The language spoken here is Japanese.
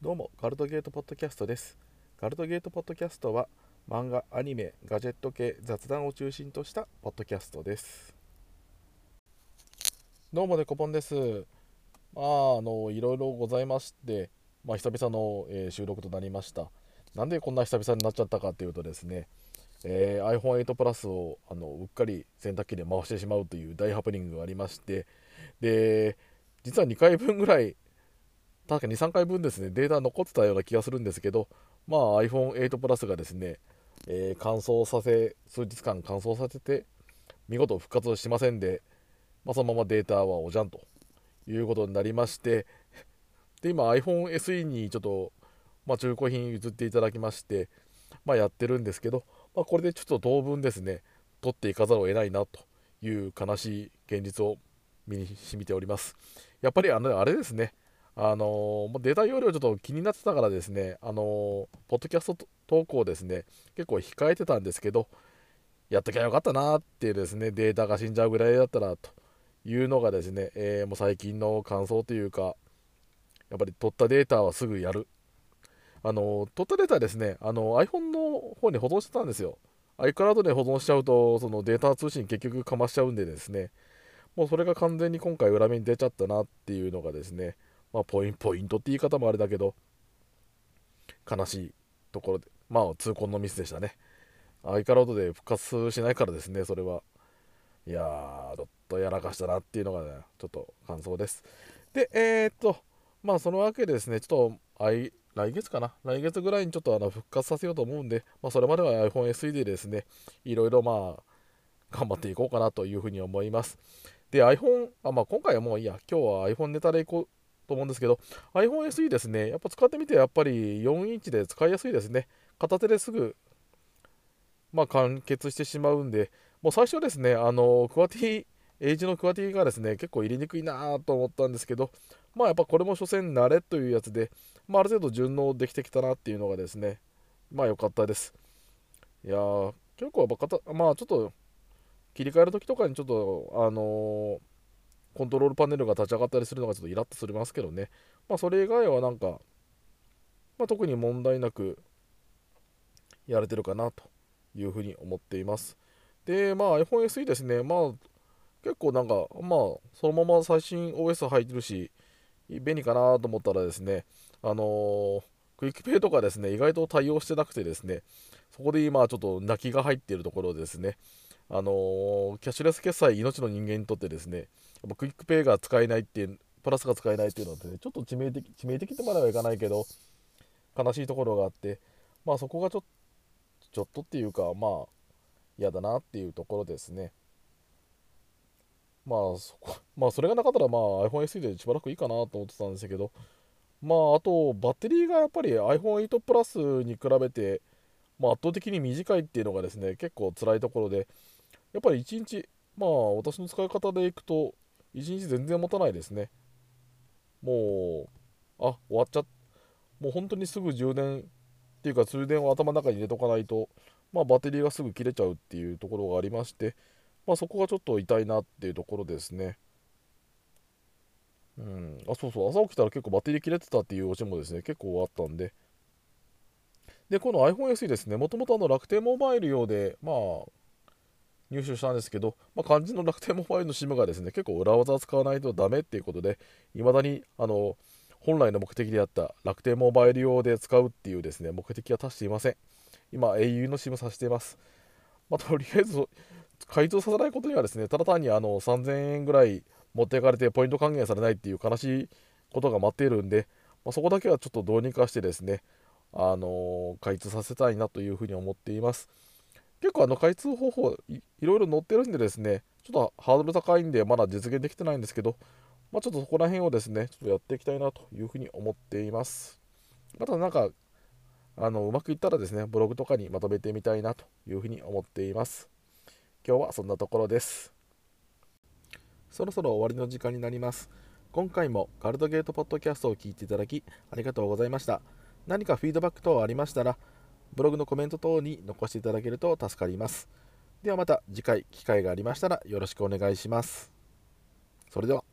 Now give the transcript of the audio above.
どうもガルトゲートポッドキャストです。ガルトゲートポッドキャストは漫画アニメガジェット系雑談を中心としたポッドキャストです。どうもでこぽんです。まああのいろいろございましてまあ久々の、えー収録となりました。なんでこんな久々になっちゃったかっていうとですねえー iPhone8 プラスをあのうっかり洗濯機で回してしまうという大ハプニングがありましてで実は2回分ぐらい確か2、3回分ですね、データ残ってたような気がするんですけど、まあ iPhone8 プラスがですね、えー乾燥させ、数日間乾燥させて、見事復活しませんで、まあ、そのままデータはおじゃんということになりまして、で、今 iPhone SE にちょっと、まあ、中古品譲っていただきまして、まあ、やってるんですけど、まあ、これでちょっと当分ですね、取っていかざるを得ないなという悲しい現実を身に染みております。やっぱりあのあれですね、あのーデータ容量ちょっと気になってたからですね、あのーポッドキャスト投稿ですね、結構控えてたんですけど、やっときゃよかったなっていうですね、データが死んじゃうぐらいだったらというのがですね、えーもう最近の感想というか、やっぱり取ったデータはすぐやる。あのー取ったデータはですね、あの iPhone の方に保存してたんですよ。iCloud で保存しちゃうと、そのデータ通信結局かましちゃうんでですね、もうそれが完全に今回裏目に出ちゃったなっていうのがですね、まあ、ポインポイントって言い方もあれだけど、悲しいところで、まあ、痛恨のミスでしたね。iCloud で復活しないからですね、それは。いやー、ちょっとやらかしたなっていうのがね、ちょっと感想です。で、えー、っと、まあ、そのわけでですね、ちょっと、来月かな？来月ぐらいにちょっとあの復活させようと思うんで、まあ、それまでは iPhone SE でですね、いろいろまあ、頑張っていこうかなというふうに思います。で、iPhone、あまあ、今回はもういいや、今日は iPhone ネタでいこうと思うんですけど、iPhone SE ですね、やっぱ使ってみて、やっぱり4インチで使いやすいですね。片手ですぐ、まあ、完結してしまうんで、もう最初ですね、あの、クワティ、エイジのクワティがですね、結構入れにくいなと思ったんですけど、まあやっぱこれも所詮慣れというやつで、まあある程度順応できてきたなっていうのがですね、まあ良かったです。いやー、結構やっぱ片、まあちょっと、切り替えるときとかにちょっと、あのーコントロールパネルが立ち上がったりするのがちょっとイラッとするますけどね。まあそれ以外はなんか、まあ特に問題なくやれてるかなというふうに思っています。で、まあ iPhone SE ですね、まあ結構なんか、まあそのまま最新 OS 入ってるし、便利かなと思ったらですね、あのー QUICPay とかですね、意外と対応してなくてですね、そこで今ちょっと泣きが入っているところですね、あのーキャッシュレス決済命の人間にとってですね、っぱ QUICPay が使えないっていう、プラスが使えないっていうのはね、ちょっと致命的、致命的ってまではいかないけど、悲しいところがあって、まあそこがちょちょっとっていうか、まあ嫌だなっていうところですね。まあそこ、まあそれがなかったらまあ iPhone SE でしばらくいいかなと思ってたんですけど、まああとバッテリーがやっぱり iPhone8 プラスに比べて、まあ、圧倒的に短いっていうのがですね、結構辛いところで、やっぱり1日、まあ私の使い方でいくと、1日全然持たないですね。もう、あ、終わっちゃっ、もう本当にすぐ充電っていうか通電を頭の中に入れとかないと、まあバッテリーがすぐ切れちゃうっていうところがありまして、まあそこがちょっと痛いなっていうところですね。うん、あ、そうそう、朝起きたら結構バッテリー切れてたっていうオチもですね、結構あったんで、で、この iPhone SE ですね、もともと楽天モバイル用で、まあ、入手したんですけど、まあ、肝心の楽天モバイルの SIM がですね、結構裏技を使わないとダメっていうことで、いまだに、あの、本来の目的であった楽天モバイル用で使うっていうですね、目的は達していません。今、au の SIM させています。まあ、とりあえず、改造させないことにはですね、ただ単にあの3000円ぐらい持っていかれてポイント還元されないっていう悲しいことが待っているんで、まあ、そこだけはちょっとどうにかしてですね、あの開通させたいなというふうに思っています。結構あの開通方法いいろいろ載ってるんでですね、ちょっとハードル高いんでまだ実現できてないんですけど、まあ、ちょっとそこら辺をですね、ちょっとやっていきたいなというふうに思っています。またなんか、あのうまくいったらですね、ブログとかにまとめてみたいなというふうに思っています。今日はそんなところです。そろそろ終わりの時間になります。今回もガルドゲートポッドキャストを聞いていただきありがとうございました。何かフィードバック等ありましたら、ブログのコメント等に残していただけると助かります。ではまた次回機会がありましたらよろしくお願いします。それでは。